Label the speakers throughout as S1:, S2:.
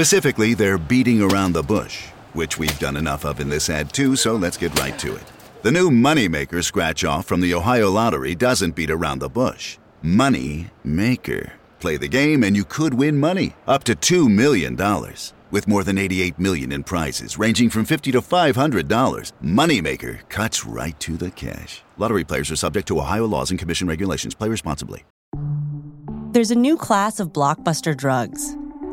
S1: Specifically, they're beating around the bush, which we've done enough of in this ad too, so let's get right to it. The new Moneymaker scratch off from the Ohio Lottery doesn't beat around the bush. Money Maker. Play the game and you could win money up to $2 million. With more than 88 million in prizes ranging from 50 to $500, Moneymaker cuts right to the cash. Lottery players are subject to Ohio laws and commission regulations. Play responsibly.
S2: There's a new class of blockbuster drugs.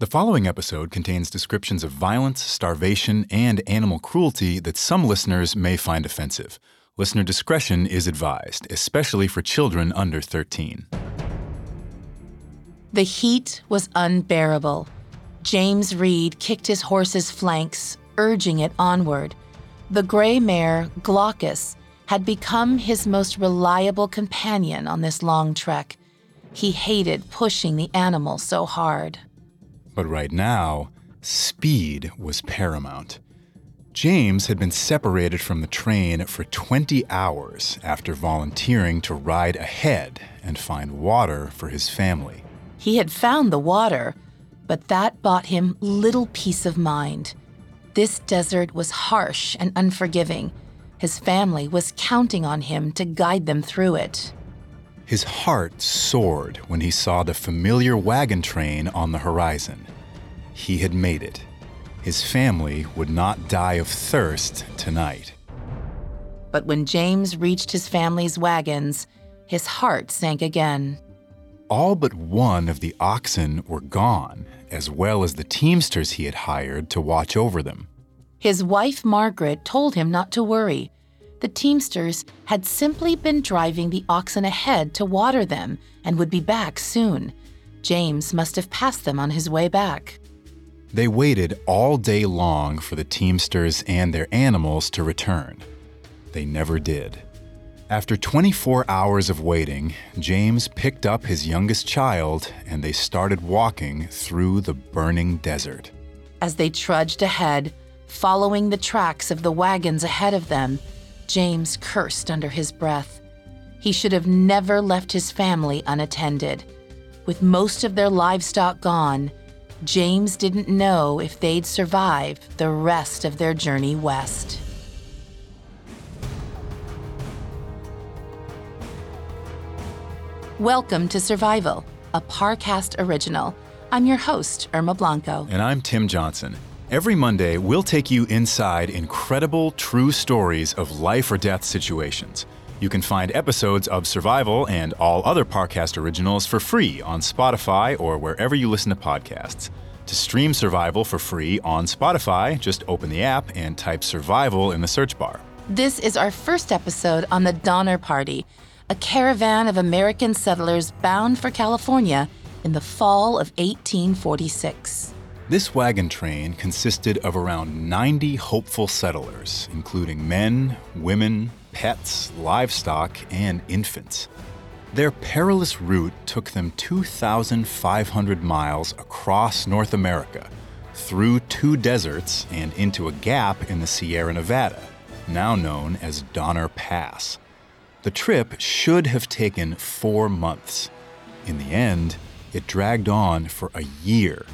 S3: The following episode contains descriptions of violence, starvation, and animal cruelty that some listeners may find offensive. Listener discretion is advised, especially for children under 13.
S4: The heat was unbearable. James Reed kicked his horse's flanks, urging it onward. The gray mare, Glaucus, had become his most reliable companion on this long trek. He hated pushing the animal so hard.
S3: But right now, speed was paramount. James had been separated from the train for 20 hours after volunteering to ride ahead and find water for his family.
S4: He had found the water, but that bought him little peace of mind. This desert was harsh and unforgiving. His family was counting on him to guide them through it.
S3: His heart soared when he saw the familiar wagon train on the horizon. He had made it. His family would not die of thirst tonight.
S4: But when James reached his family's wagons, his heart sank again.
S3: All but one of the oxen were gone, as well as the teamsters he had hired to watch over them.
S4: His wife Margaret told him not to worry. The teamsters had simply been driving the oxen ahead to water them and would be back soon. James must have passed them on his way back.
S3: They waited all day long for the teamsters and their animals to return. They never did. After 24 hours of waiting, James picked up his youngest child and they started walking through the burning desert.
S4: As they trudged ahead, following the tracks of the wagons ahead of them, James cursed under his breath. He should have never left his family unattended. With most of their livestock gone, James didn't know if they'd survive the rest of their journey west. Welcome to Survival, a Parcast original. I'm your host, Irma Blanco.
S3: And I'm Tim Johnson. Every Monday, we'll take you inside incredible, true stories of life or death situations. You can find episodes of Survival and all other Parcast originals for free on Spotify or wherever you listen to podcasts. To stream Survival for free on Spotify, just open the app and type Survival in the search bar.
S4: This is our first episode on the Donner Party, a caravan of American settlers bound for California in the fall of 1846.
S3: This wagon train consisted of around 90 hopeful settlers, including men, women, pets, livestock, and infants. Their perilous route took them 2,500 miles across North America, through two deserts, and into a gap in the Sierra Nevada, now known as Donner Pass. The trip should have taken four months. In the end, it dragged on for a year,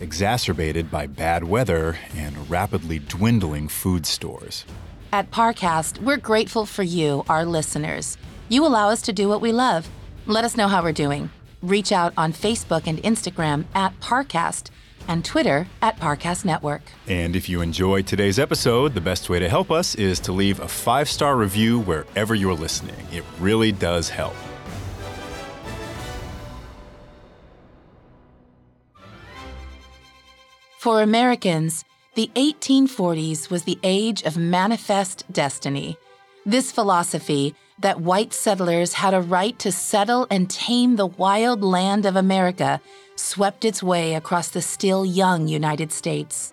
S3: exacerbated by bad weather and rapidly dwindling food stores.
S4: At Parcast, we're grateful for you, our listeners. You allow us to do what we love. Let us know how we're doing. Reach out on Facebook and Instagram at Parcast and Twitter at Parcast Network.
S3: And if you enjoyed today's episode, the best way to help us is to leave a five star review wherever you're listening. It really does help.
S4: For Americans, the 1840s was the age of manifest destiny. This philosophy that white settlers had a right to settle and tame the wild land of America swept its way across the still young United States.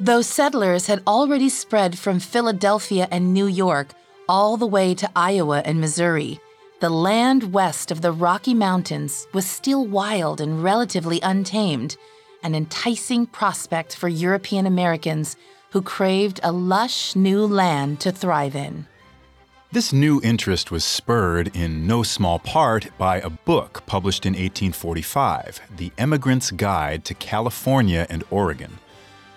S4: Though settlers had already spread from Philadelphia and New York all the way to Iowa and Missouri, the land west of the Rocky Mountains was still wild and relatively untamed, an enticing prospect for European Americans who craved a lush new land to thrive in.
S3: This new interest was spurred in no small part by a book published in 1845, The Emigrant's Guide to California and Oregon.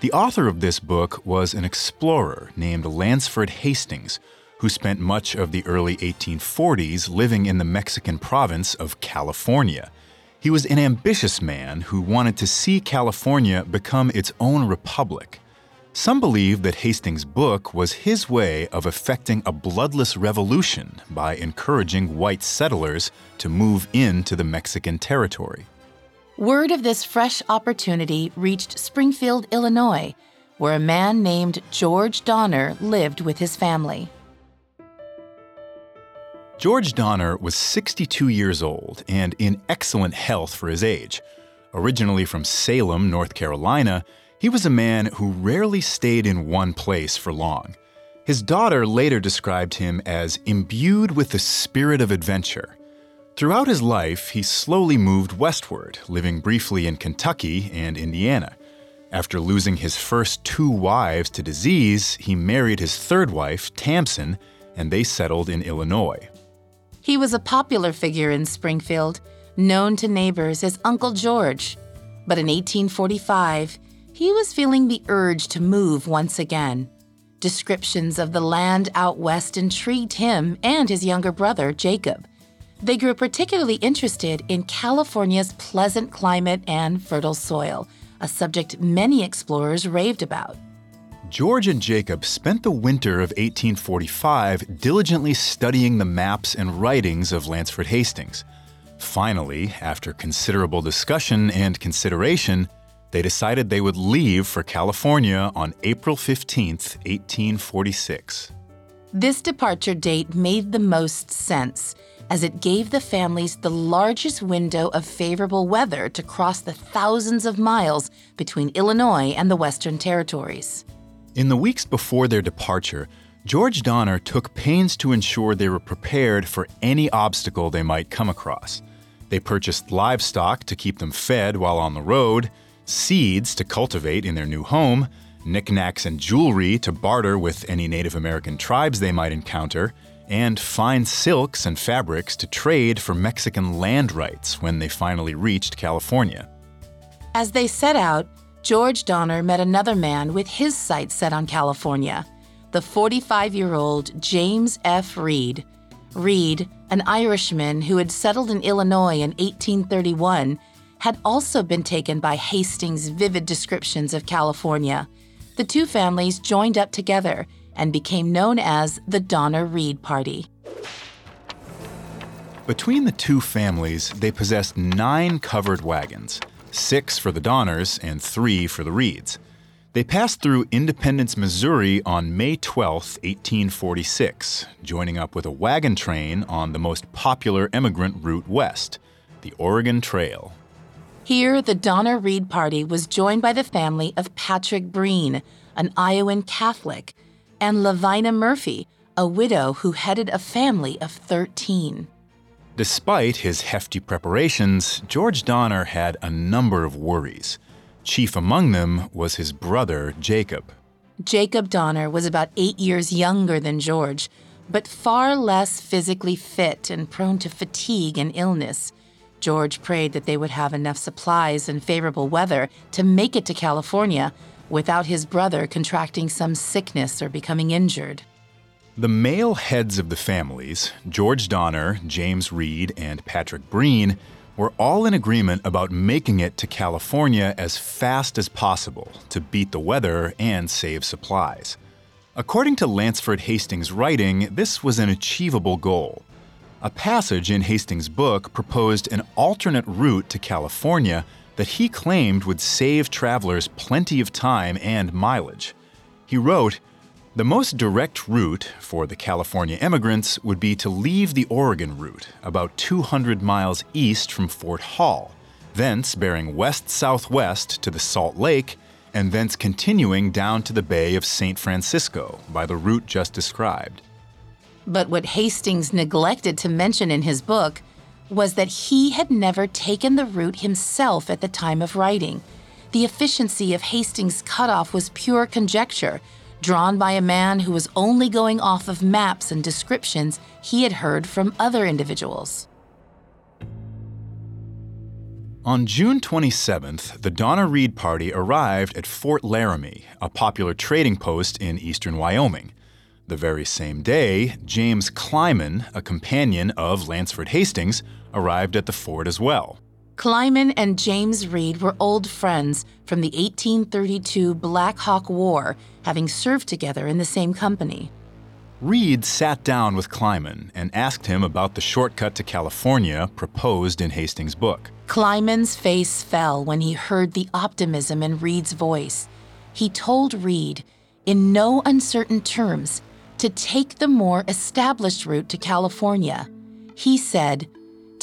S3: The author of this book was an explorer named Lansford Hastings, who spent much of the early 1840s living in the Mexican province of California. He was an ambitious man who wanted to see California become its own republic. Some believe that Hastings' book was his way of effecting a bloodless revolution by encouraging white settlers to move into the Mexican territory.
S4: Word of this fresh opportunity reached Springfield, Illinois, where a man named George Donner lived with his family.
S3: George Donner was 62 years old and in excellent health for his age. Originally from Salem, North Carolina, he was a man who rarely stayed in one place for long. His daughter later described him as imbued with the spirit of adventure. Throughout his life, he slowly moved westward, living briefly in Kentucky and Indiana. After losing his first two wives to disease, he married his third wife, Tamsen, and they settled in Illinois.
S4: He was a popular figure in Springfield, known to neighbors as Uncle George. But in 1845, he was feeling the urge to move once again. Descriptions of the land out west intrigued him and his younger brother, Jacob. They grew particularly interested in California's pleasant climate and fertile soil, a subject many explorers raved about.
S3: George and Jacob spent the winter of 1845 diligently studying the maps and writings of Lansford Hastings. Finally, after considerable discussion and consideration, they decided they would leave for California on April 15, 1846.
S4: This departure date made the most sense, as it gave the families the largest window of favorable weather to cross the thousands of miles between Illinois and the Western Territories.
S3: In the weeks before their departure, George Donner took pains to ensure they were prepared for any obstacle they might come across. They purchased livestock to keep them fed while on the road seeds to cultivate in their new home, knickknacks and jewelry to barter with any Native American tribes they might encounter, and fine silks and fabrics to trade for Mexican land rights when they finally reached California.
S4: As they set out, George Donner met another man with his sights set on California, the 45 year old James F. Reed. Reed, an Irishman who had settled in Illinois in 1831, had also been taken by Hastings' vivid descriptions of California. The two families joined up together and became known as the Donner Reed Party.
S3: Between the two families, they possessed nine covered wagons six for the Donners and three for the Reeds. They passed through Independence, Missouri on May 12, 1846, joining up with a wagon train on the most popular emigrant route west, the Oregon Trail.
S4: Here, the Donner Reed party was joined by the family of Patrick Breen, an Iowan Catholic, and Lavina Murphy, a widow who headed a family of 13.
S3: Despite his hefty preparations, George Donner had a number of worries. Chief among them was his brother, Jacob.
S4: Jacob Donner was about eight years younger than George, but far less physically fit and prone to fatigue and illness. George prayed that they would have enough supplies and favorable weather to make it to California without his brother contracting some sickness or becoming injured.
S3: The male heads of the families, George Donner, James Reed, and Patrick Breen, were all in agreement about making it to California as fast as possible to beat the weather and save supplies. According to Lansford Hastings' writing, this was an achievable goal. A passage in Hastings' book proposed an alternate route to California that he claimed would save travelers plenty of time and mileage. He wrote, the most direct route for the California emigrants would be to leave the Oregon route, about 200 miles east from Fort Hall, thence bearing west southwest to the Salt Lake, and thence continuing down to the Bay of St. Francisco by the route just described.
S4: But what Hastings neglected to mention in his book was that he had never taken the route himself at the time of writing. The efficiency of Hastings' cutoff was pure conjecture drawn by a man who was only going off of maps and descriptions he had heard from other individuals.
S3: On June 27th, the Donner Reed party arrived at Fort Laramie, a popular trading post in eastern Wyoming. The very same day, James Clyman, a companion of Lansford Hastings, arrived at the fort as well.
S4: Clyman and James Reed were old friends from the 1832 Black Hawk War, having served together in the same company.
S3: Reed sat down with Clyman and asked him about the shortcut to California proposed in Hastings' book.
S4: Clyman's face fell when he heard the optimism in Reed's voice. He told Reed, in no uncertain terms, to take the more established route to California. He said,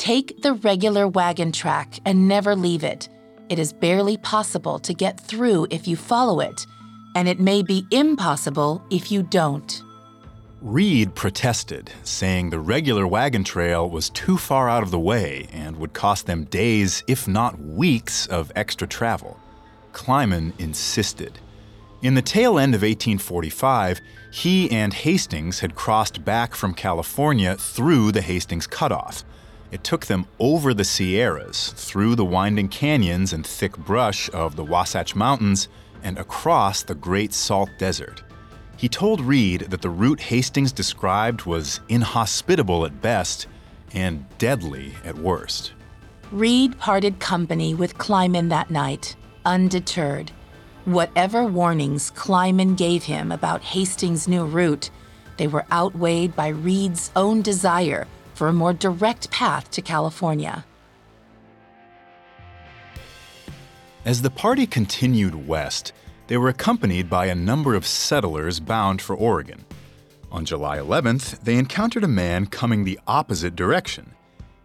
S4: Take the regular wagon track and never leave it. It is barely possible to get through if you follow it, and it may be impossible if you don't.
S3: Reed protested, saying the regular wagon trail was too far out of the way and would cost them days, if not weeks, of extra travel. Clyman insisted. In the tail end of 1845, he and Hastings had crossed back from California through the Hastings Cutoff. It took them over the Sierras, through the winding canyons and thick brush of the Wasatch Mountains, and across the Great Salt Desert. He told Reed that the route Hastings described was inhospitable at best and deadly at worst.
S4: Reed parted company with Clyman that night, undeterred. Whatever warnings Clyman gave him about Hastings' new route, they were outweighed by Reed's own desire for a more direct path to California.
S3: As the party continued west, they were accompanied by a number of settlers bound for Oregon. On July 11th, they encountered a man coming the opposite direction.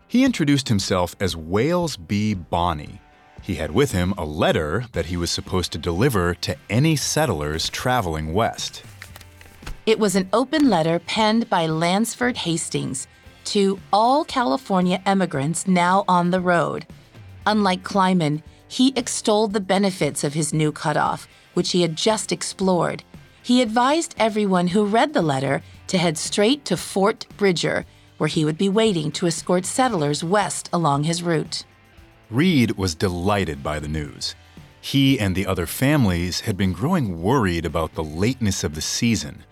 S3: He introduced himself as Wales B. Bonney. He had with him a letter that he was supposed to deliver to any settlers traveling west.
S4: It was an open letter penned by Lansford Hastings to all California emigrants now on the road. Unlike Clyman, he extolled the benefits of his new cutoff, which he had just explored. He advised everyone who read the letter to head straight to Fort Bridger, where he would be waiting to escort settlers west along his route.
S3: Reed was delighted by the news. He and the other families had been growing worried about the lateness of the season.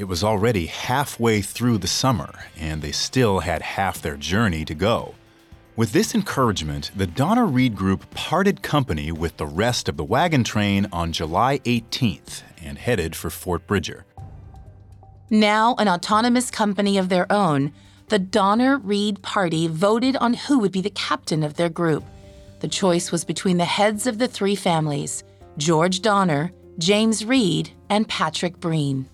S3: It was already halfway through the summer, and they still had half their journey to go. With this encouragement, the Donner Reed Group parted company with the rest of the wagon train on July 18th and headed for Fort Bridger.
S4: Now an autonomous company of their own, the Donner Reed Party voted on who would be the captain of their group. The choice was between the heads of the three families George Donner, James Reed, and Patrick Breen.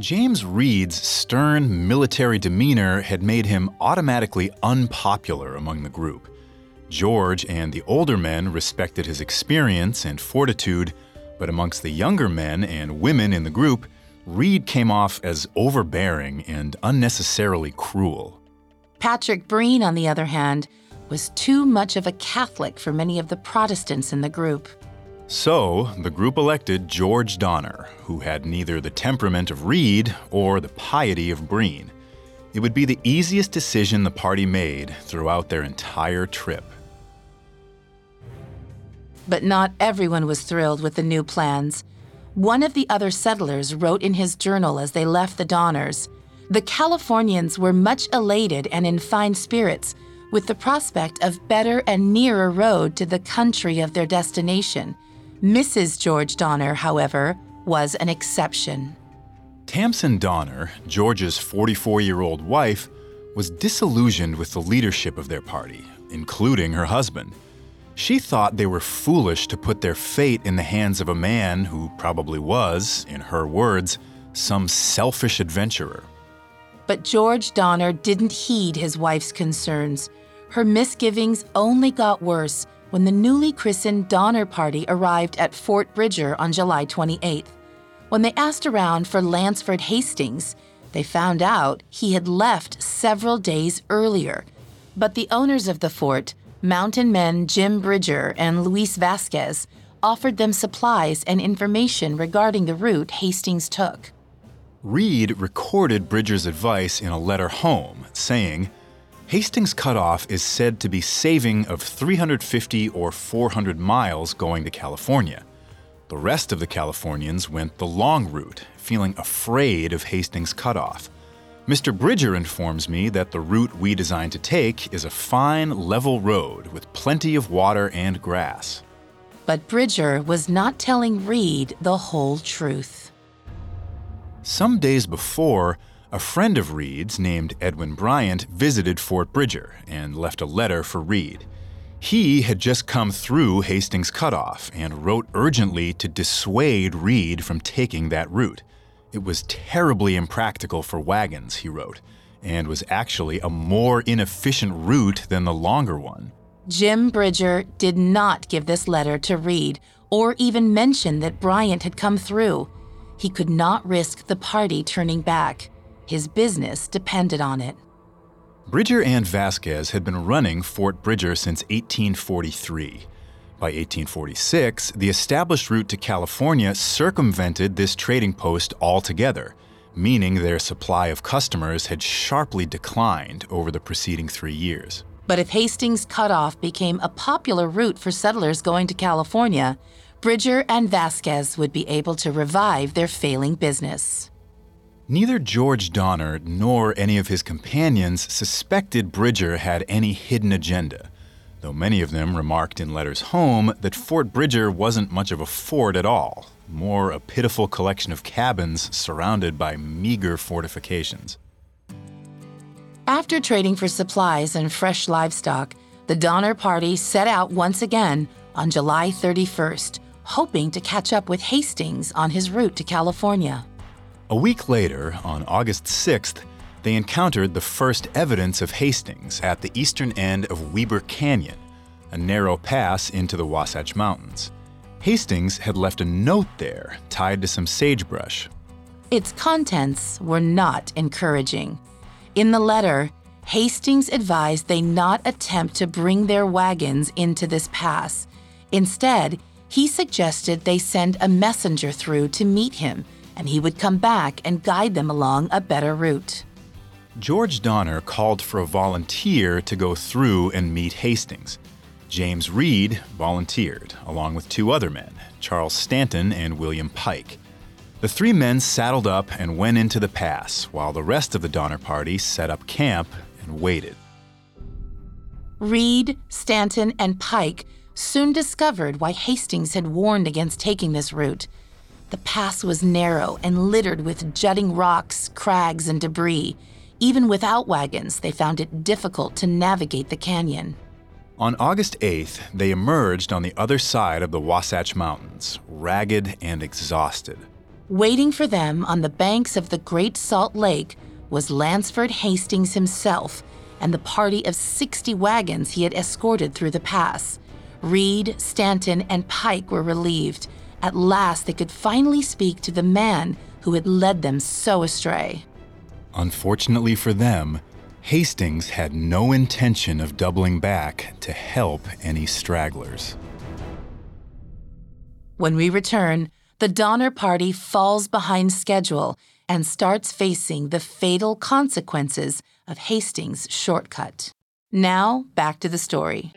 S3: James Reed's stern military demeanor had made him automatically unpopular among the group. George and the older men respected his experience and fortitude, but amongst the younger men and women in the group, Reed came off as overbearing and unnecessarily cruel.
S4: Patrick Breen, on the other hand, was too much of a Catholic for many of the Protestants in the group.
S3: So, the group elected George Donner, who had neither the temperament of Reed or the piety of Breen. It would be the easiest decision the party made throughout their entire trip.
S4: But not everyone was thrilled with the new plans. One of the other settlers wrote in his journal as they left the Donners The Californians were much elated and in fine spirits with the prospect of better and nearer road to the country of their destination. Mrs. George Donner, however, was an exception.
S3: Tamsen Donner, George's 44 year old wife, was disillusioned with the leadership of their party, including her husband. She thought they were foolish to put their fate in the hands of a man who probably was, in her words, some selfish adventurer.
S4: But George Donner didn't heed his wife's concerns. Her misgivings only got worse when the newly christened Donner Party arrived at Fort Bridger on July 28th. When they asked around for Lansford Hastings, they found out he had left several days earlier. But the owners of the fort, mountain men Jim Bridger and Luis Vasquez, offered them supplies and information regarding the route Hastings took.
S3: Reed recorded Bridger's advice in a letter home, saying, Hastings Cutoff is said to be saving of 350 or 400 miles going to California. The rest of the Californians went the long route, feeling afraid of Hastings Cutoff. Mr. Bridger informs me that the route we designed to take is a fine, level road with plenty of water and grass.
S4: But Bridger was not telling Reed the whole truth.
S3: Some days before, a friend of Reed's named Edwin Bryant visited Fort Bridger and left a letter for Reed. He had just come through Hastings Cutoff and wrote urgently to dissuade Reed from taking that route. It was terribly impractical for wagons, he wrote, and was actually a more inefficient route than the longer one.
S4: Jim Bridger did not give this letter to Reed or even mention that Bryant had come through. He could not risk the party turning back. His business depended on it.
S3: Bridger and Vasquez had been running Fort Bridger since 1843. By 1846, the established route to California circumvented this trading post altogether, meaning their supply of customers had sharply declined over the preceding three years.
S4: But if Hastings Cutoff became a popular route for settlers going to California, Bridger and Vasquez would be able to revive their failing business.
S3: Neither George Donner nor any of his companions suspected Bridger had any hidden agenda, though many of them remarked in letters home that Fort Bridger wasn't much of a fort at all, more a pitiful collection of cabins surrounded by meager fortifications.
S4: After trading for supplies and fresh livestock, the Donner Party set out once again on July 31st, hoping to catch up with Hastings on his route to California.
S3: A week later, on August 6th, they encountered the first evidence of Hastings at the eastern end of Weber Canyon, a narrow pass into the Wasatch Mountains. Hastings had left a note there tied to some sagebrush.
S4: Its contents were not encouraging. In the letter, Hastings advised they not attempt to bring their wagons into this pass. Instead, he suggested they send a messenger through to meet him and he would come back and guide them along a better route.
S3: George Donner called for a volunteer to go through and meet Hastings. James Reed volunteered, along with two other men, Charles Stanton and William Pike. The three men saddled up and went into the pass, while the rest of the Donner party set up camp and waited.
S4: Reed, Stanton, and Pike soon discovered why Hastings had warned against taking this route. The pass was narrow and littered with jutting rocks, crags, and debris. Even without wagons, they found it difficult to navigate the canyon.
S3: On August 8th, they emerged on the other side of the Wasatch Mountains, ragged and exhausted.
S4: Waiting for them on the banks of the Great Salt Lake was Lansford Hastings himself and the party of 60 wagons he had escorted through the pass. Reed, Stanton, and Pike were relieved at last, they could finally speak to the man who had led them so astray.
S3: Unfortunately for them, Hastings had no intention of doubling back to help any stragglers.
S4: When we return, the Donner Party falls behind schedule and starts facing the fatal consequences of Hastings' shortcut. Now, back to the story.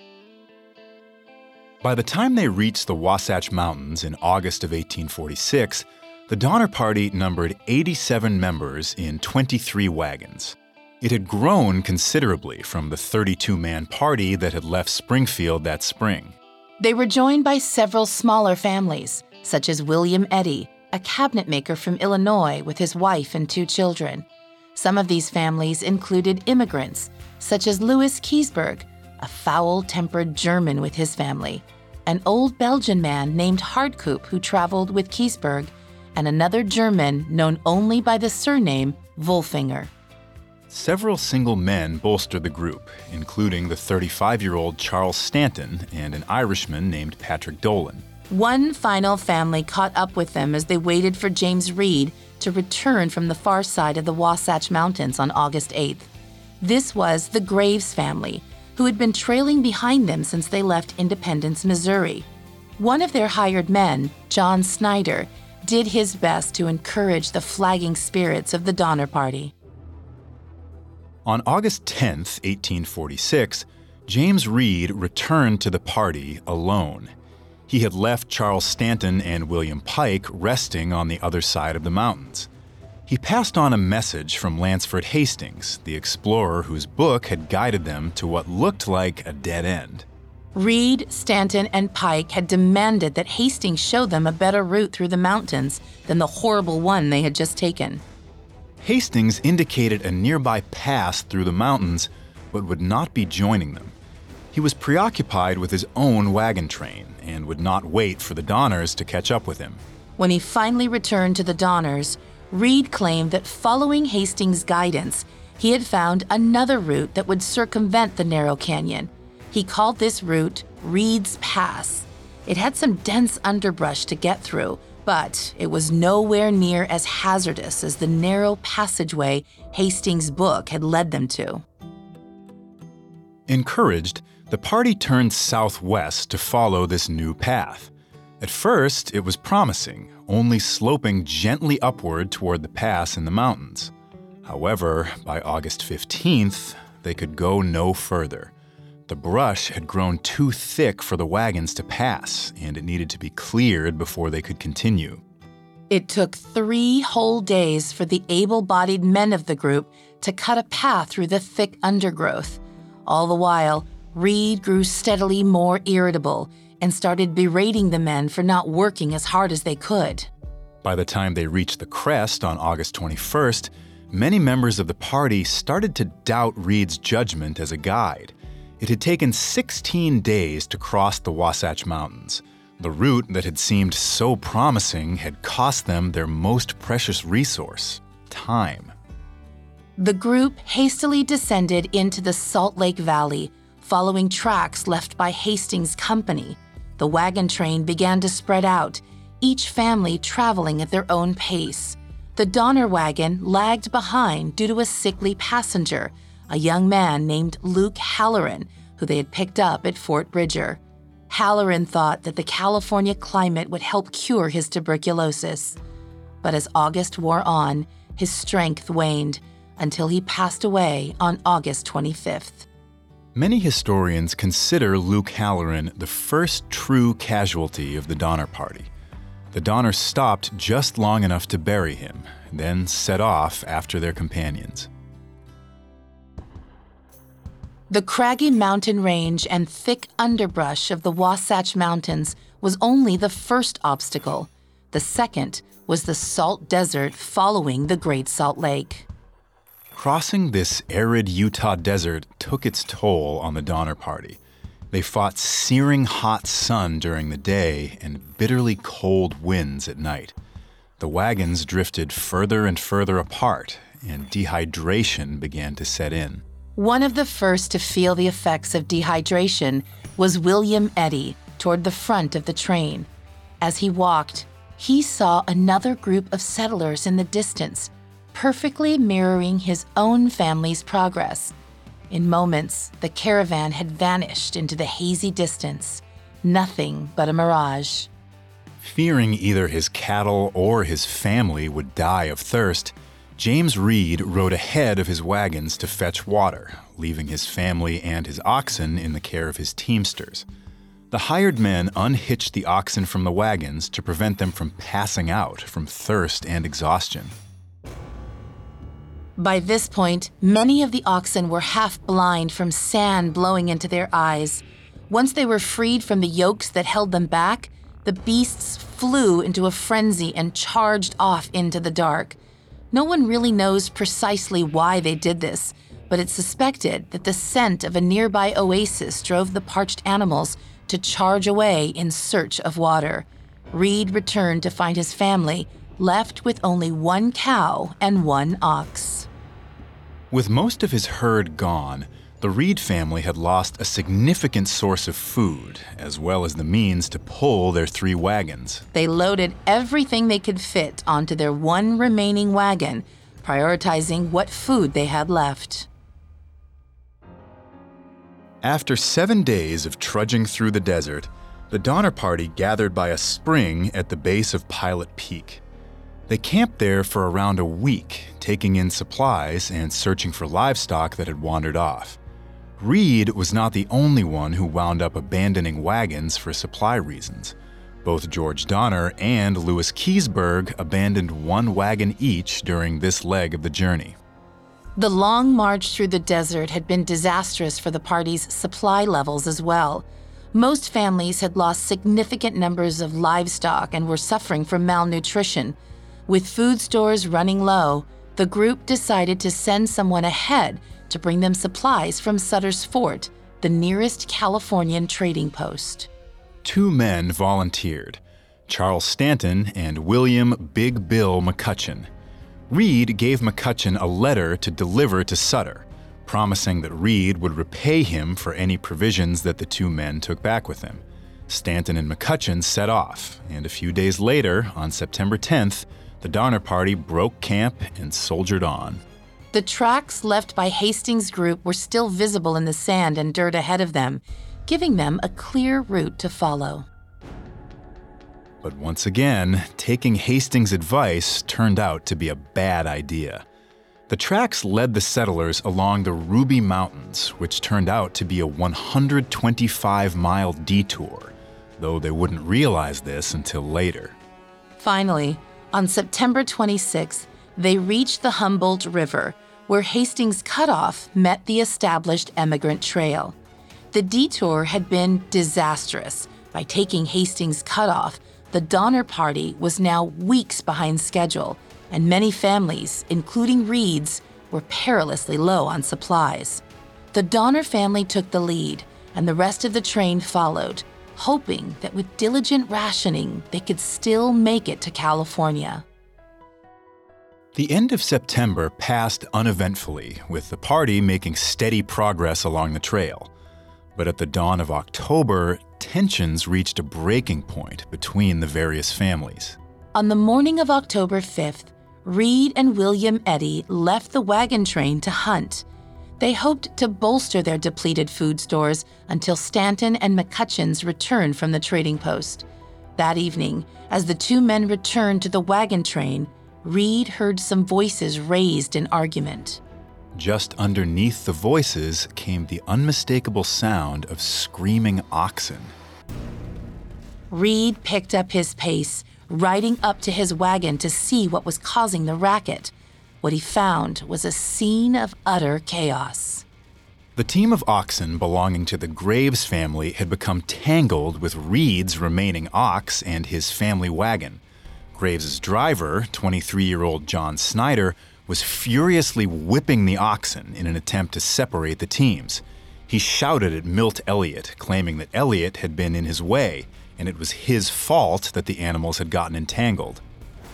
S3: By the time they reached the Wasatch Mountains in August of 1846, the Donner Party numbered 87 members in 23 wagons. It had grown considerably from the 32 man party that had left Springfield that spring.
S4: They were joined by several smaller families, such as William Eddy, a cabinet maker from Illinois with his wife and two children. Some of these families included immigrants, such as Louis Keseberg, a foul tempered German with his family, an old Belgian man named Hardkoop who traveled with Keseberg, and another German known only by the surname Wolfinger.
S3: Several single men bolstered the group, including the 35 year old Charles Stanton and an Irishman named Patrick Dolan.
S4: One final family caught up with them as they waited for James Reed to return from the far side of the Wasatch Mountains on August 8th. This was the Graves family, who had been trailing behind them since they left Independence, Missouri. One of their hired men, John Snyder, did his best to encourage the flagging spirits of the Donner Party.
S3: On August 10, 1846, James Reed returned to the party alone. He had left Charles Stanton and William Pike resting on the other side of the mountains. He passed on a message from Lansford Hastings, the explorer whose book had guided them to what looked like a dead end.
S4: Reed, Stanton, and Pike had demanded that Hastings show them a better route through the mountains than the horrible one they had just taken.
S3: Hastings indicated a nearby pass through the mountains, but would not be joining them. He was preoccupied with his own wagon train and would not wait for the Donners to catch up with him.
S4: When he finally returned to the Donners, Reed claimed that following Hastings' guidance, he had found another route that would circumvent the narrow canyon. He called this route Reed's Pass. It had some dense underbrush to get through, but it was nowhere near as hazardous as the narrow passageway Hastings' book had led them to.
S3: Encouraged, the party turned southwest to follow this new path. At first, it was promising, only sloping gently upward toward the pass in the mountains. However, by August 15th, they could go no further. The brush had grown too thick for the wagons to pass, and it needed to be cleared before they could continue.
S4: It took three whole days for the able bodied men of the group to cut a path through the thick undergrowth. All the while, Reed grew steadily more irritable and started berating the men for not working as hard as they could.
S3: By the time they reached the crest on August 21st, many members of the party started to doubt Reed's judgment as a guide. It had taken 16 days to cross the Wasatch Mountains. The route that had seemed so promising had cost them their most precious resource time.
S4: The group hastily descended into the Salt Lake Valley, following tracks left by Hastings' company. The wagon train began to spread out, each family traveling at their own pace. The Donner wagon lagged behind due to a sickly passenger a young man named Luke Halloran, who they had picked up at Fort Bridger. Halloran thought that the California climate would help cure his tuberculosis. But as August wore on, his strength waned until he passed away on August 25th.
S3: Many historians consider Luke Halloran the first true casualty of the Donner Party. The Donners stopped just long enough to bury him, then set off after their companions.
S4: The craggy mountain range and thick underbrush of the Wasatch Mountains was only the first obstacle. The second was the salt desert following the Great Salt Lake.
S3: Crossing this arid Utah desert took its toll on the Donner Party. They fought searing hot sun during the day and bitterly cold winds at night. The wagons drifted further and further apart, and dehydration began to set in.
S4: One of the first to feel the effects of dehydration was William Eddy toward the front of the train. As he walked, he saw another group of settlers in the distance, perfectly mirroring his own family's progress. In moments, the caravan had vanished into the hazy distance, nothing but a mirage.
S3: Fearing either his cattle or his family would die of thirst, James Reed rode ahead of his wagons to fetch water, leaving his family and his oxen in the care of his teamsters. The hired men unhitched the oxen from the wagons to prevent them from passing out from thirst and exhaustion.
S4: By this point, many of the oxen were half blind from sand blowing into their eyes. Once they were freed from the yokes that held them back, the beasts flew into a frenzy and charged off into the dark. No one really knows precisely why they did this, but it's suspected that the scent of a nearby oasis drove the parched animals to charge away in search of water. Reed returned to find his family left with only one cow and one ox.
S3: With most of his herd gone, the Reed family had lost a significant source of food, as well as the means to pull their three wagons.
S4: They loaded everything they could fit onto their one remaining wagon, prioritizing what food they had left.
S3: After seven days of trudging through the desert, the Donner Party gathered by a spring at the base of Pilot Peak. They camped there for around a week, taking in supplies and searching for livestock that had wandered off. Reed was not the only one who wound up abandoning wagons for supply reasons. Both George Donner and Louis Keseberg abandoned one wagon each during this leg of the journey.
S4: The long march through the desert had been disastrous for the party's supply levels as well. Most families had lost significant numbers of livestock and were suffering from malnutrition. With food stores running low, the group decided to send someone ahead to bring them supplies from Sutter's Fort, the nearest Californian trading post.
S3: Two men volunteered Charles Stanton and William Big Bill McCutcheon. Reed gave McCutcheon a letter to deliver to Sutter, promising that Reed would repay him for any provisions that the two men took back with them. Stanton and McCutcheon set off, and a few days later, on September 10th, the Donner Party broke camp and soldiered on.
S4: The tracks left by Hastings' group were still visible in the sand and dirt ahead of them, giving them a clear route to follow.
S3: But once again, taking Hastings' advice turned out to be a bad idea. The tracks led the settlers along the Ruby Mountains, which turned out to be a 125 mile detour, though they wouldn't realize this until later.
S4: Finally, on September 26, they reached the Humboldt River, where Hastings' cutoff met the established emigrant trail. The detour had been disastrous. By taking Hastings' cutoff, the Donner Party was now weeks behind schedule, and many families, including Reed's, were perilously low on supplies. The Donner family took the lead, and the rest of the train followed, hoping that with diligent rationing, they could still make it to California.
S3: The end of September passed uneventfully, with the party making steady progress along the trail. But at the dawn of October, tensions reached a breaking point between the various families.
S4: On the morning of October 5th, Reed and William Eddy left the wagon train to hunt. They hoped to bolster their depleted food stores until Stanton and McCutcheon's returned from the trading post. That evening, as the two men returned to the wagon train, Reed heard some voices raised in argument.
S3: Just underneath the voices came the unmistakable sound of screaming oxen.
S4: Reed picked up his pace, riding up to his wagon to see what was causing the racket. What he found was a scene of utter chaos.
S3: The team of oxen belonging to the Graves family had become tangled with Reed's remaining ox and his family wagon. Graves's driver, 23 year old John Snyder, was furiously whipping the oxen in an attempt to separate the teams. He shouted at Milt Elliott, claiming that Elliott had been in his way and it was his fault that the animals had gotten entangled.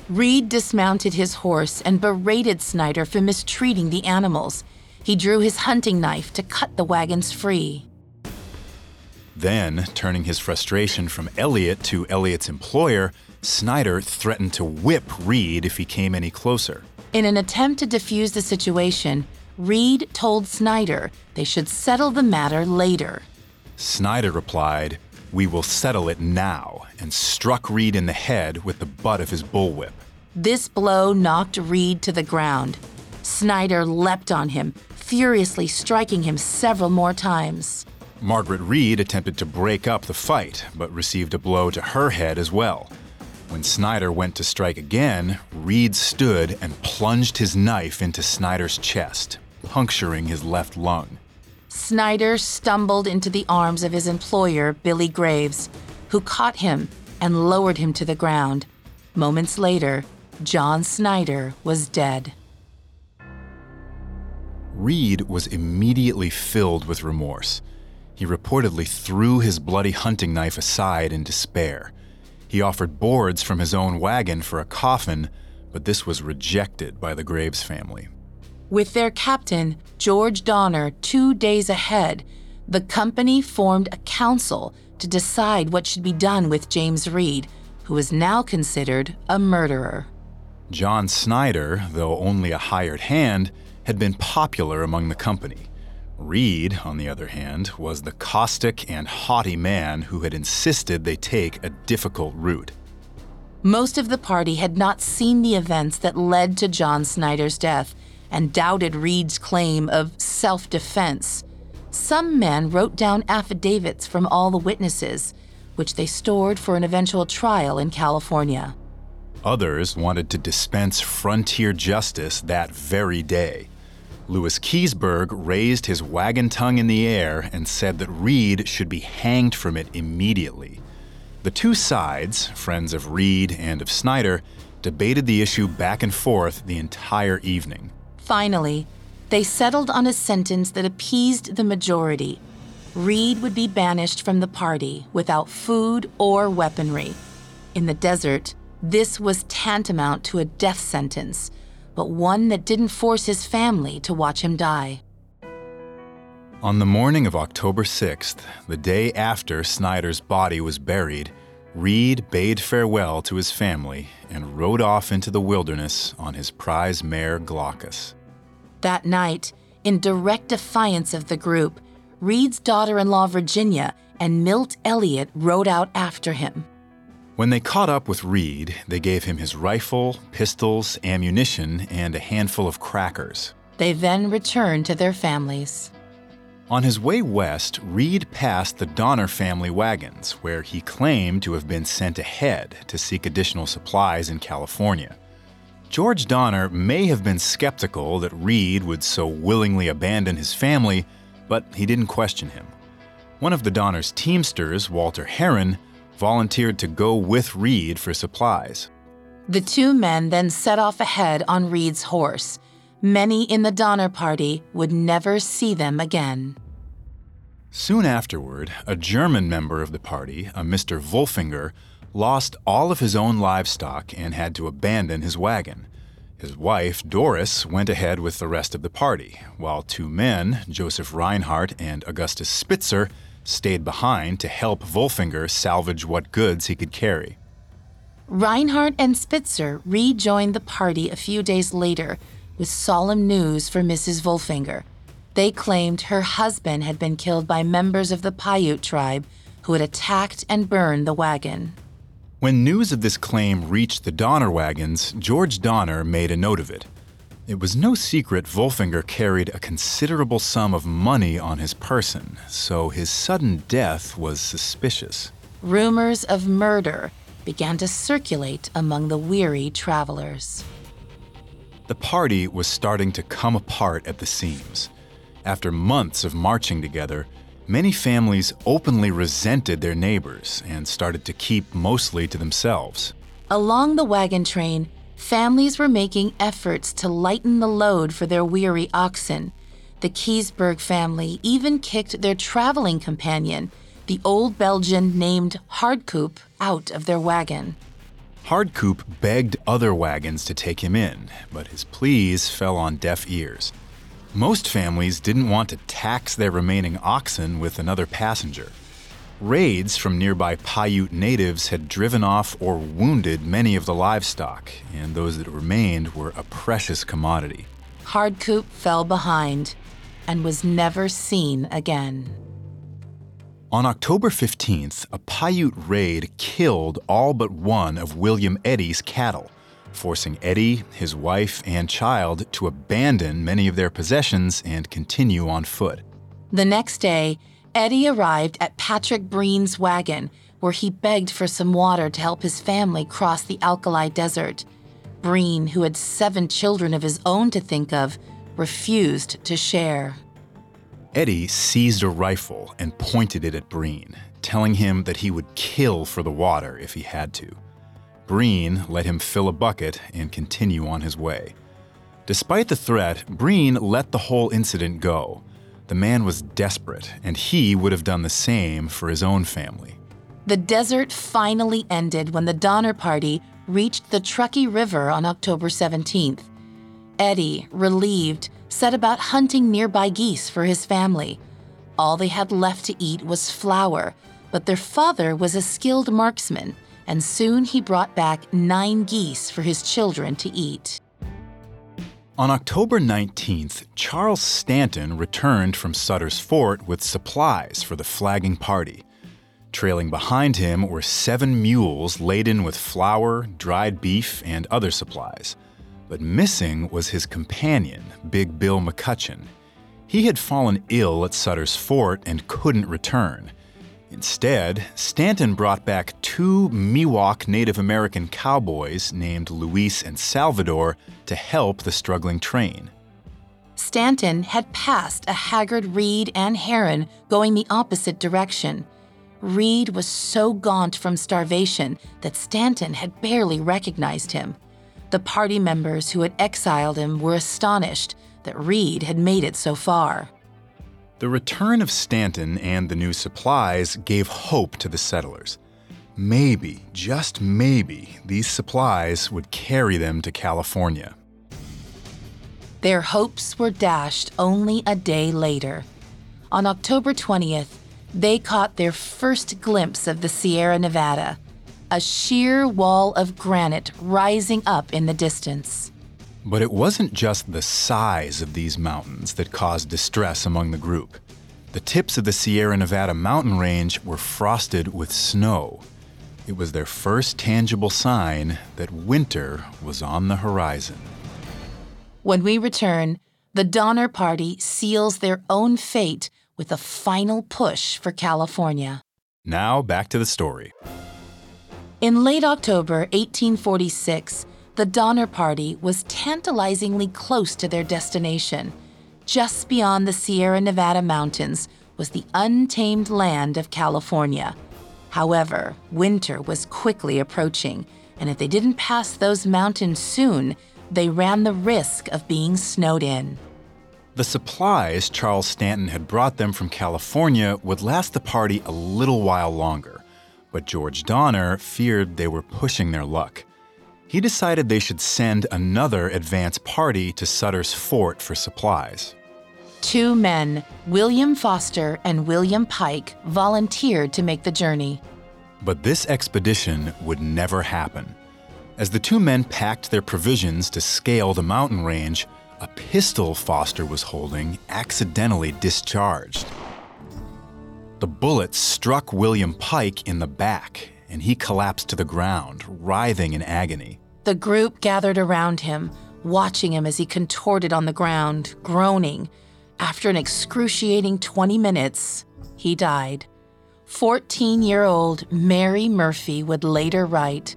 S4: Reed dismounted his horse and berated Snyder for mistreating the animals. He drew his hunting knife to cut the wagons free.
S3: Then, turning his frustration from Elliott to Elliott's employer, Snyder threatened to whip Reed if he came any closer.
S4: In an attempt to defuse the situation, Reed told Snyder they should settle the matter later.
S3: Snyder replied, We will settle it now, and struck Reed in the head with the butt of his bullwhip.
S4: This blow knocked Reed to the ground. Snyder leapt on him, furiously striking him several more times.
S3: Margaret Reed attempted to break up the fight, but received a blow to her head as well. When Snyder went to strike again, Reed stood and plunged his knife into Snyder's chest, puncturing his left lung.
S4: Snyder stumbled into the arms of his employer, Billy Graves, who caught him and lowered him to the ground. Moments later, John Snyder was dead.
S3: Reed was immediately filled with remorse. He reportedly threw his bloody hunting knife aside in despair. He offered boards from his own wagon for a coffin, but this was rejected by the Graves family.
S4: With their captain, George Donner, two days ahead, the company formed a council to decide what should be done with James Reed, who is now considered a murderer.
S3: John Snyder, though only a hired hand, had been popular among the company. Reed, on the other hand, was the caustic and haughty man who had insisted they take a difficult route.
S4: Most of the party had not seen the events that led to John Snyder's death and doubted Reed's claim of self defense. Some men wrote down affidavits from all the witnesses, which they stored for an eventual trial in California.
S3: Others wanted to dispense frontier justice that very day. Louis Keseberg raised his wagon tongue in the air and said that Reed should be hanged from it immediately. The two sides, friends of Reed and of Snyder, debated the issue back and forth the entire evening.
S4: Finally, they settled on a sentence that appeased the majority. Reed would be banished from the party without food or weaponry. In the desert, this was tantamount to a death sentence but one that didn't force his family to watch him die.
S3: On the morning of October 6th, the day after Snyder's body was buried, Reed bade farewell to his family and rode off into the wilderness on his prize mare Glaucus.
S4: That night, in direct defiance of the group, Reed's daughter in law Virginia and Milt Elliott rode out after him.
S3: When they caught up with Reed, they gave him his rifle, pistols, ammunition, and a handful of crackers.
S4: They then returned to their families.
S3: On his way west, Reed passed the Donner family wagons, where he claimed to have been sent ahead to seek additional supplies in California. George Donner may have been skeptical that Reed would so willingly abandon his family, but he didn't question him. One of the Donner's teamsters, Walter Herron, volunteered to go with Reed for supplies.
S4: The two men then set off ahead on Reed's horse. Many in the Donner Party would never see them again.
S3: Soon afterward, a German member of the party, a Mr. Wolfinger, lost all of his own livestock and had to abandon his wagon. His wife, Doris, went ahead with the rest of the party, while two men, Joseph Reinhardt and Augustus Spitzer, stayed behind to help Wolfinger salvage what goods he could carry.
S4: Reinhardt and Spitzer rejoined the party a few days later with solemn news for Mrs. Wolfinger. They claimed her husband had been killed by members of the Paiute tribe who had attacked and burned the wagon.
S3: When news of this claim reached the Donner wagons, George Donner made a note of it. It was no secret Wolfinger carried a considerable sum of money on his person, so his sudden death was suspicious.
S4: Rumors of murder began to circulate among the weary travelers.
S3: The party was starting to come apart at the seams. After months of marching together, many families openly resented their neighbors and started to keep mostly to themselves.
S4: Along the wagon train, Families were making efforts to lighten the load for their weary oxen. The Keseberg family even kicked their traveling companion, the old Belgian named Hardkoop, out of their wagon.
S3: Hardkoop begged other wagons to take him in, but his pleas fell on deaf ears. Most families didn't want to tax their remaining oxen with another passenger. Raids from nearby Paiute natives had driven off or wounded many of the livestock, and those that remained were a precious commodity.
S4: Hardkoop fell behind and was never seen again.
S3: On October 15th, a Paiute raid killed all but one of William Eddy's cattle, forcing Eddy, his wife, and child to abandon many of their possessions and continue on foot.
S4: The next day, Eddy arrived at Patrick Breen's wagon where he begged for some water to help his family cross the alkali desert. Breen, who had seven children of his own to think of, refused to share.
S3: Eddy seized a rifle and pointed it at Breen, telling him that he would kill for the water if he had to. Breen let him fill a bucket and continue on his way. Despite the threat, Breen let the whole incident go. The man was desperate, and he would have done the same for his own family.
S4: The desert finally ended when the Donner Party reached the Truckee River on October 17th. Eddy, relieved, set about hunting nearby geese for his family. All they had left to eat was flour, but their father was a skilled marksman, and soon he brought back nine geese for his children to eat.
S3: On October 19th, Charles Stanton returned from Sutter's Fort with supplies for the flagging party. Trailing behind him were seven mules laden with flour, dried beef, and other supplies. But missing was his companion, Big Bill McCutcheon. He had fallen ill at Sutter's Fort and couldn't return. Instead, Stanton brought back two Miwok Native American cowboys named Luis and Salvador to help the struggling train.
S4: Stanton had passed a haggard Reed and Herron going the opposite direction. Reed was so gaunt from starvation that Stanton had barely recognized him. The party members who had exiled him were astonished that Reed had made it so far.
S3: The return of Stanton and the new supplies gave hope to the settlers. Maybe, just maybe, these supplies would carry them to California.
S4: Their hopes were dashed only a day later. On October 20th, they caught their first glimpse of the Sierra Nevada, a sheer wall of granite rising up in the distance.
S3: But it wasn't just the size of these mountains that caused distress among the group. The tips of the Sierra Nevada mountain range were frosted with snow. It was their first tangible sign that winter was on the horizon.
S4: When we return, the Donner Party seals their own fate with a final push for California.
S3: Now back to the story.
S4: In late October 1846, the Donner Party was tantalizingly close to their destination. Just beyond the Sierra Nevada mountains was the untamed land of California. However, winter was quickly approaching, and if they didn't pass those mountains soon, they ran the risk of being snowed in.
S3: The supplies Charles Stanton had brought them from California would last the party a little while longer, but George Donner feared they were pushing their luck he decided they should send another advance party to Sutter's Fort for supplies.
S4: Two men, William Foster and William Pike, volunteered to make the journey.
S3: But this expedition would never happen. As the two men packed their provisions to scale the mountain range, a pistol Foster was holding accidentally discharged. The bullet struck William Pike in the back, and he collapsed to the ground, writhing in agony.
S4: The group gathered around him, watching him as he contorted on the ground, groaning. After an excruciating 20 minutes, he died. 14 year old Mary Murphy would later write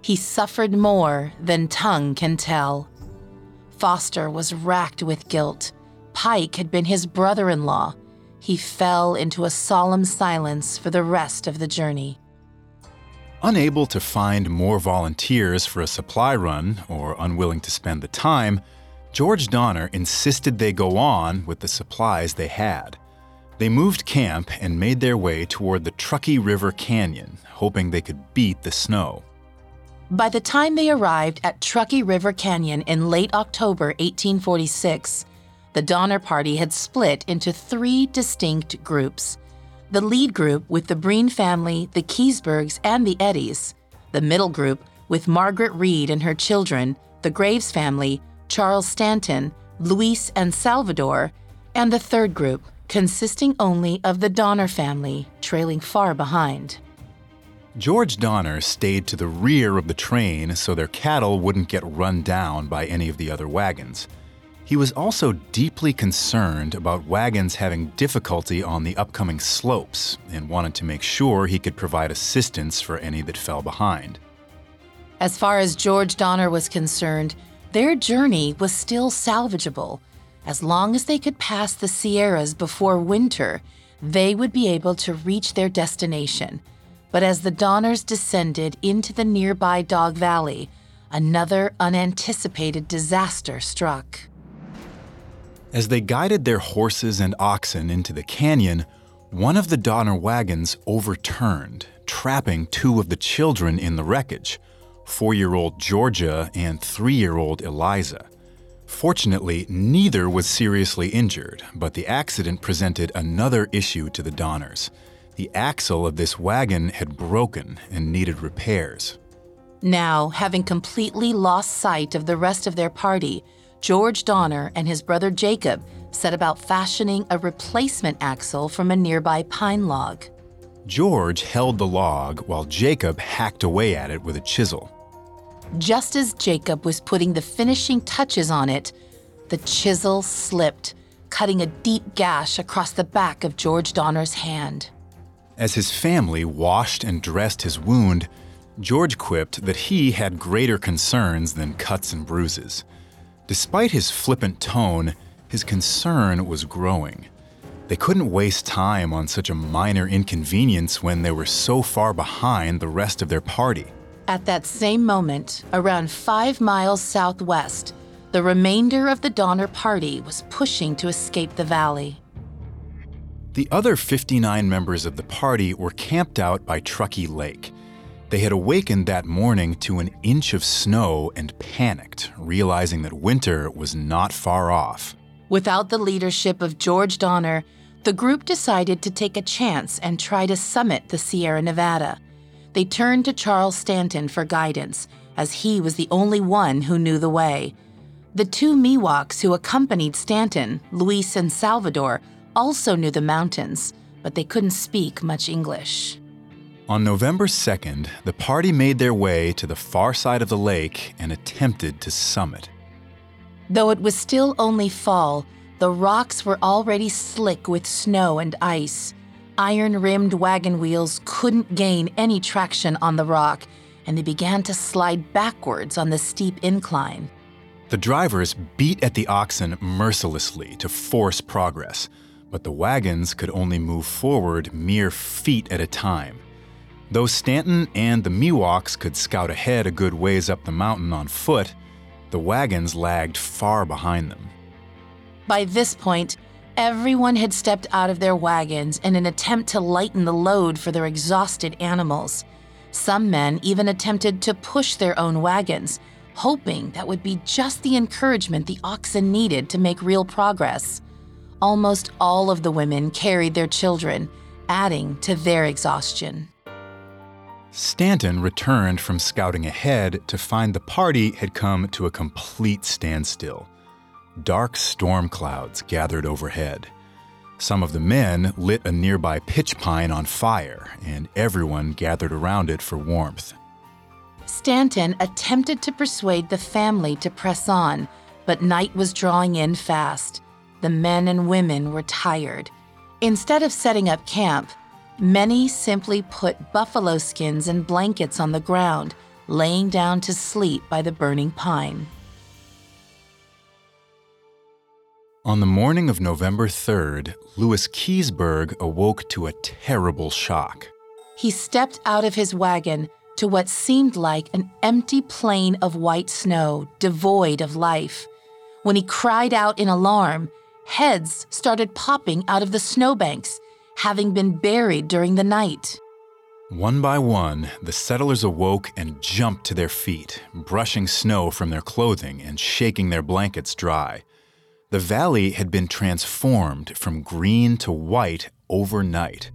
S4: He suffered more than tongue can tell. Foster was racked with guilt. Pike had been his brother in law. He fell into a solemn silence for the rest of the journey.
S3: Unable to find more volunteers for a supply run or unwilling to spend the time, George Donner insisted they go on with the supplies they had. They moved camp and made their way toward the Truckee River Canyon, hoping they could beat the snow.
S4: By the time they arrived at Truckee River Canyon in late October 1846, the Donner Party had split into three distinct groups the lead group with the Breen family, the Kesebergs, and the Eddies, the middle group with Margaret Reed and her children, the Graves family, Charles Stanton, Luis, and Salvador, and the third group, consisting only of the Donner family, trailing far behind.
S3: George Donner stayed to the rear of the train so their cattle wouldn't get run down by any of the other wagons. He was also deeply concerned about wagons having difficulty on the upcoming slopes and wanted to make sure he could provide assistance for any that fell behind.
S4: As far as George Donner was concerned, their journey was still salvageable. As long as they could pass the Sierras before winter, they would be able to reach their destination. But as the Donners descended into the nearby Dog Valley, another unanticipated disaster struck.
S3: As they guided their horses and oxen into the canyon, one of the Donner wagons overturned, trapping two of the children in the wreckage four year old Georgia and three year old Eliza. Fortunately, neither was seriously injured, but the accident presented another issue to the Donners. The axle of this wagon had broken and needed repairs.
S4: Now, having completely lost sight of the rest of their party, George Donner and his brother Jacob set about fashioning a replacement axle from a nearby pine log.
S3: George held the log while Jacob hacked away at it with a chisel.
S4: Just as Jacob was putting the finishing touches on it, the chisel slipped, cutting a deep gash across the back of George Donner's hand.
S3: As his family washed and dressed his wound, George quipped that he had greater concerns than cuts and bruises. Despite his flippant tone, his concern was growing. They couldn't waste time on such a minor inconvenience when they were so far behind the rest of their party.
S4: At that same moment, around five miles southwest, the remainder of the Donner party was pushing to escape the valley.
S3: The other 59 members of the party were camped out by Truckee Lake. They had awakened that morning to an inch of snow and panicked, realizing that winter was not far off.
S4: Without the leadership of George Donner, the group decided to take a chance and try to summit the Sierra Nevada. They turned to Charles Stanton for guidance, as he was the only one who knew the way. The two Miwoks who accompanied Stanton, Luis and Salvador, also knew the mountains, but they couldn't speak much English.
S3: On November 2nd, the party made their way to the far side of the lake and attempted to summit.
S4: Though it was still only fall, the rocks were already slick with snow and ice. Iron rimmed wagon wheels couldn't gain any traction on the rock, and they began to slide backwards on the steep incline.
S3: The drivers beat at the oxen mercilessly to force progress, but the wagons could only move forward mere feet at a time. Though Stanton and the Miwoks could scout ahead a good ways up the mountain on foot, the wagons lagged far behind them.
S4: By this point, everyone had stepped out of their wagons in an attempt to lighten the load for their exhausted animals. Some men even attempted to push their own wagons, hoping that would be just the encouragement the oxen needed to make real progress. Almost all of the women carried their children, adding to their exhaustion.
S3: Stanton returned from scouting ahead to find the party had come to a complete standstill. Dark storm clouds gathered overhead. Some of the men lit a nearby pitch pine on fire, and everyone gathered around it for warmth.
S4: Stanton attempted to persuade the family to press on, but night was drawing in fast. The men and women were tired. Instead of setting up camp, Many simply put buffalo skins and blankets on the ground, laying down to sleep by the burning pine.
S3: On the morning of November 3rd, Louis Keseberg awoke to a terrible shock.
S4: He stepped out of his wagon to what seemed like an empty plain of white snow, devoid of life. When he cried out in alarm, heads started popping out of the snowbanks having been buried during the night.
S3: One by one, the settlers awoke and jumped to their feet, brushing snow from their clothing and shaking their blankets dry. The valley had been transformed from green to white overnight.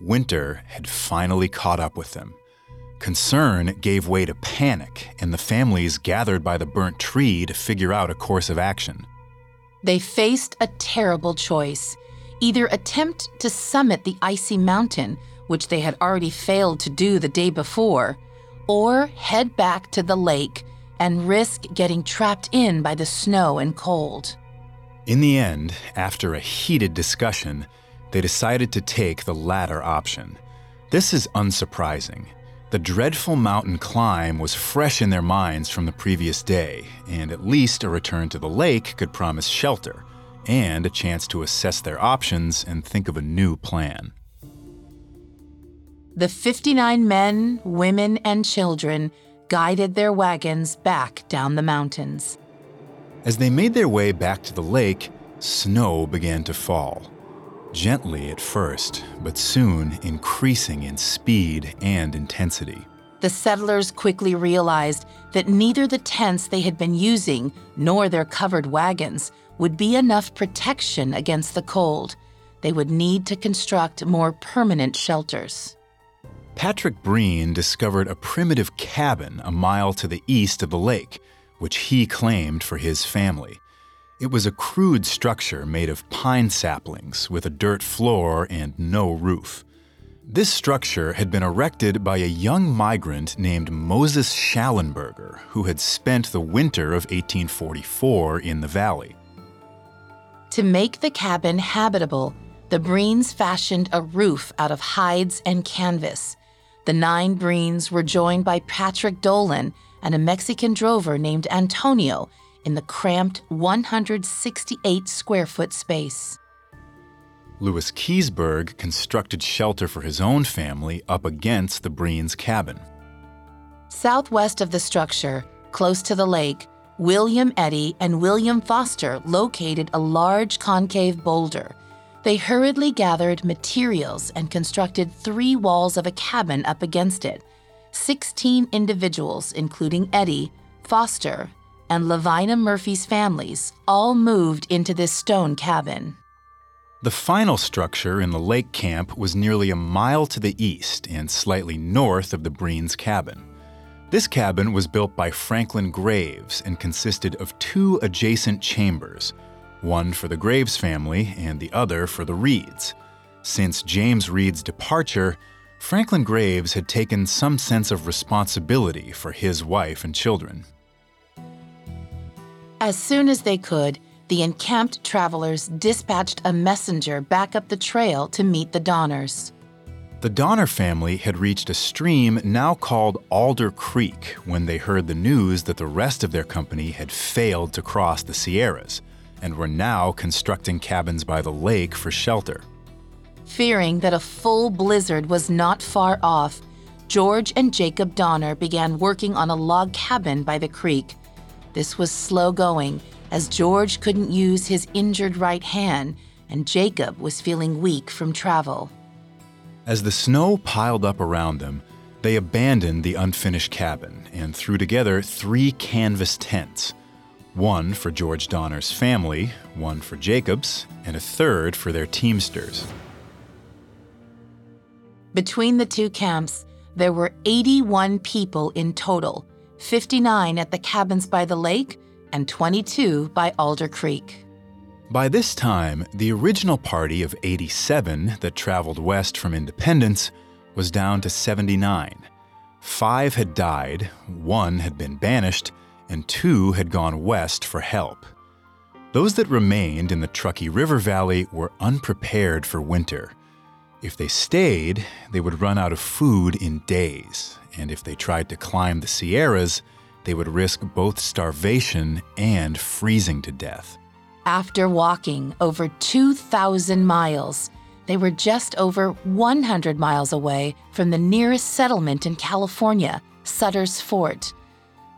S3: Winter had finally caught up with them. Concern gave way to panic, and the families gathered by the burnt tree to figure out a course of action.
S4: They faced a terrible choice either attempt to summit the icy mountain, which they had already failed to do the day before, or head back to the lake, and risk getting trapped in by the snow and cold.
S3: In the end, after a heated discussion, they decided to take the latter option. This is unsurprising. The dreadful mountain climb was fresh in their minds from the previous day, and at least a return to the lake could promise shelter and a chance to assess their options and think of a new plan.
S4: The 59 men, women, and children guided their wagons back down the mountains.
S3: As they made their way back to the lake, snow began to fall. Gently at first, but soon increasing in speed and intensity.
S4: The settlers quickly realized that neither the tents they had been using nor their covered wagons would be enough protection against the cold. They would need to construct more permanent shelters.
S3: Patrick Breen discovered a primitive cabin a mile to the east of the lake, which he claimed for his family. It was a crude structure made of pine saplings with a dirt floor and no roof. This structure had been erected by a young migrant named Moses Schallenberger, who had spent the winter of 1844 in the valley.
S4: To make the cabin habitable, the Breens fashioned a roof out of hides and canvas. The nine Breens were joined by Patrick Dolan and a Mexican drover named Antonio in the cramped 168 square foot space.
S3: Louis Keseberg constructed shelter for his own family up against the Breens' cabin.
S4: Southwest of the structure, close to the lake, William Eddy and William Foster located a large concave boulder. They hurriedly gathered materials and constructed three walls of a cabin up against it. Sixteen individuals, including Eddy, Foster, and Levina Murphy's families all moved into this stone cabin.
S3: The final structure in the lake camp was nearly a mile to the east and slightly north of the Breens' cabin. This cabin was built by Franklin Graves and consisted of two adjacent chambers, one for the Graves family and the other for the Reeds. Since James Reed's departure, Franklin Graves had taken some sense of responsibility for his wife and children.
S4: As soon as they could, the encamped travelers dispatched a messenger back up the trail to meet the Donners.
S3: The Donner family had reached a stream now called Alder Creek when they heard the news that the rest of their company had failed to cross the Sierras and were now constructing cabins by the lake for shelter.
S4: Fearing that a full blizzard was not far off, George and Jacob Donner began working on a log cabin by the creek. This was slow going, as George couldn't use his injured right hand and Jacob was feeling weak from travel.
S3: As the snow piled up around them, they abandoned the unfinished cabin and threw together three canvas tents one for George Donner's family, one for Jacob's, and a third for their teamsters.
S4: Between the two camps, there were 81 people in total 59 at the cabins by the lake, and 22 by Alder Creek.
S3: By this time, the original party of 87 that traveled west from Independence was down to 79. Five had died, one had been banished, and two had gone west for help. Those that remained in the Truckee River Valley were unprepared for winter. If they stayed, they would run out of food in days, and if they tried to climb the Sierras, they would risk both starvation and freezing to death.
S4: After walking over 2,000 miles, they were just over 100 miles away from the nearest settlement in California, Sutter's Fort.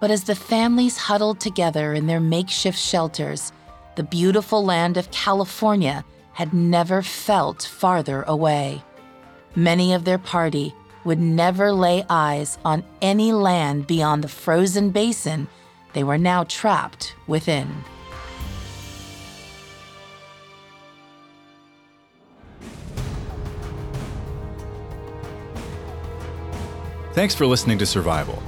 S4: But as the families huddled together in their makeshift shelters, the beautiful land of California had never felt farther away. Many of their party would never lay eyes on any land beyond the frozen basin they were now trapped within.
S3: Thanks for listening to Survival.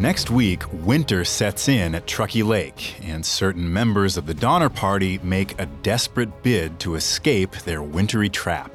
S3: Next week, winter sets in at Truckee Lake, and certain members of the Donner Party make a desperate bid to escape their wintry trap.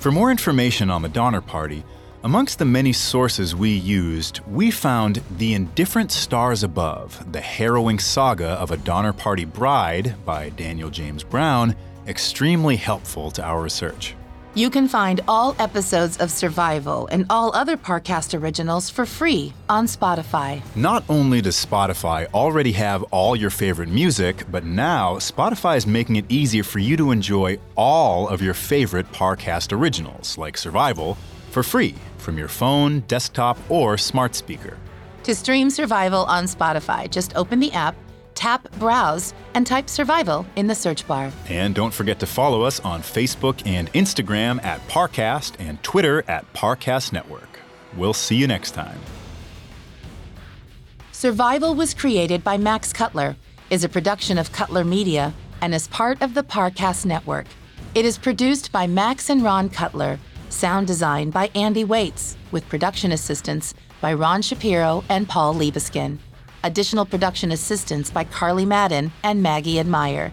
S3: For more information on the Donner Party, Amongst the many sources we used, we found The Indifferent Stars Above, the harrowing saga of a Donner Party bride by Daniel James Brown, extremely helpful to our research.
S4: You can find all episodes of Survival and all other Parcast originals for free on Spotify.
S3: Not only does Spotify already have all your favorite music, but now Spotify is making it easier for you to enjoy all of your favorite Parcast originals, like Survival, for free from your phone, desktop, or smart speaker.
S4: To stream Survival on Spotify, just open the app, tap Browse, and type Survival in the search bar.
S3: And don't forget to follow us on Facebook and Instagram at Parcast and Twitter at Parcast Network. We'll see you next time.
S4: Survival was created by Max Cutler, is a production of Cutler Media, and is part of the Parcast Network. It is produced by Max and Ron Cutler Sound design by Andy Waits, with production assistance by Ron Shapiro and Paul Liebeskin. Additional production assistance by Carly Madden and Maggie Admire.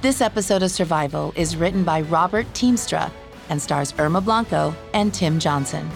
S4: This episode of Survival is written by Robert Teamstra and stars Irma Blanco and Tim Johnson.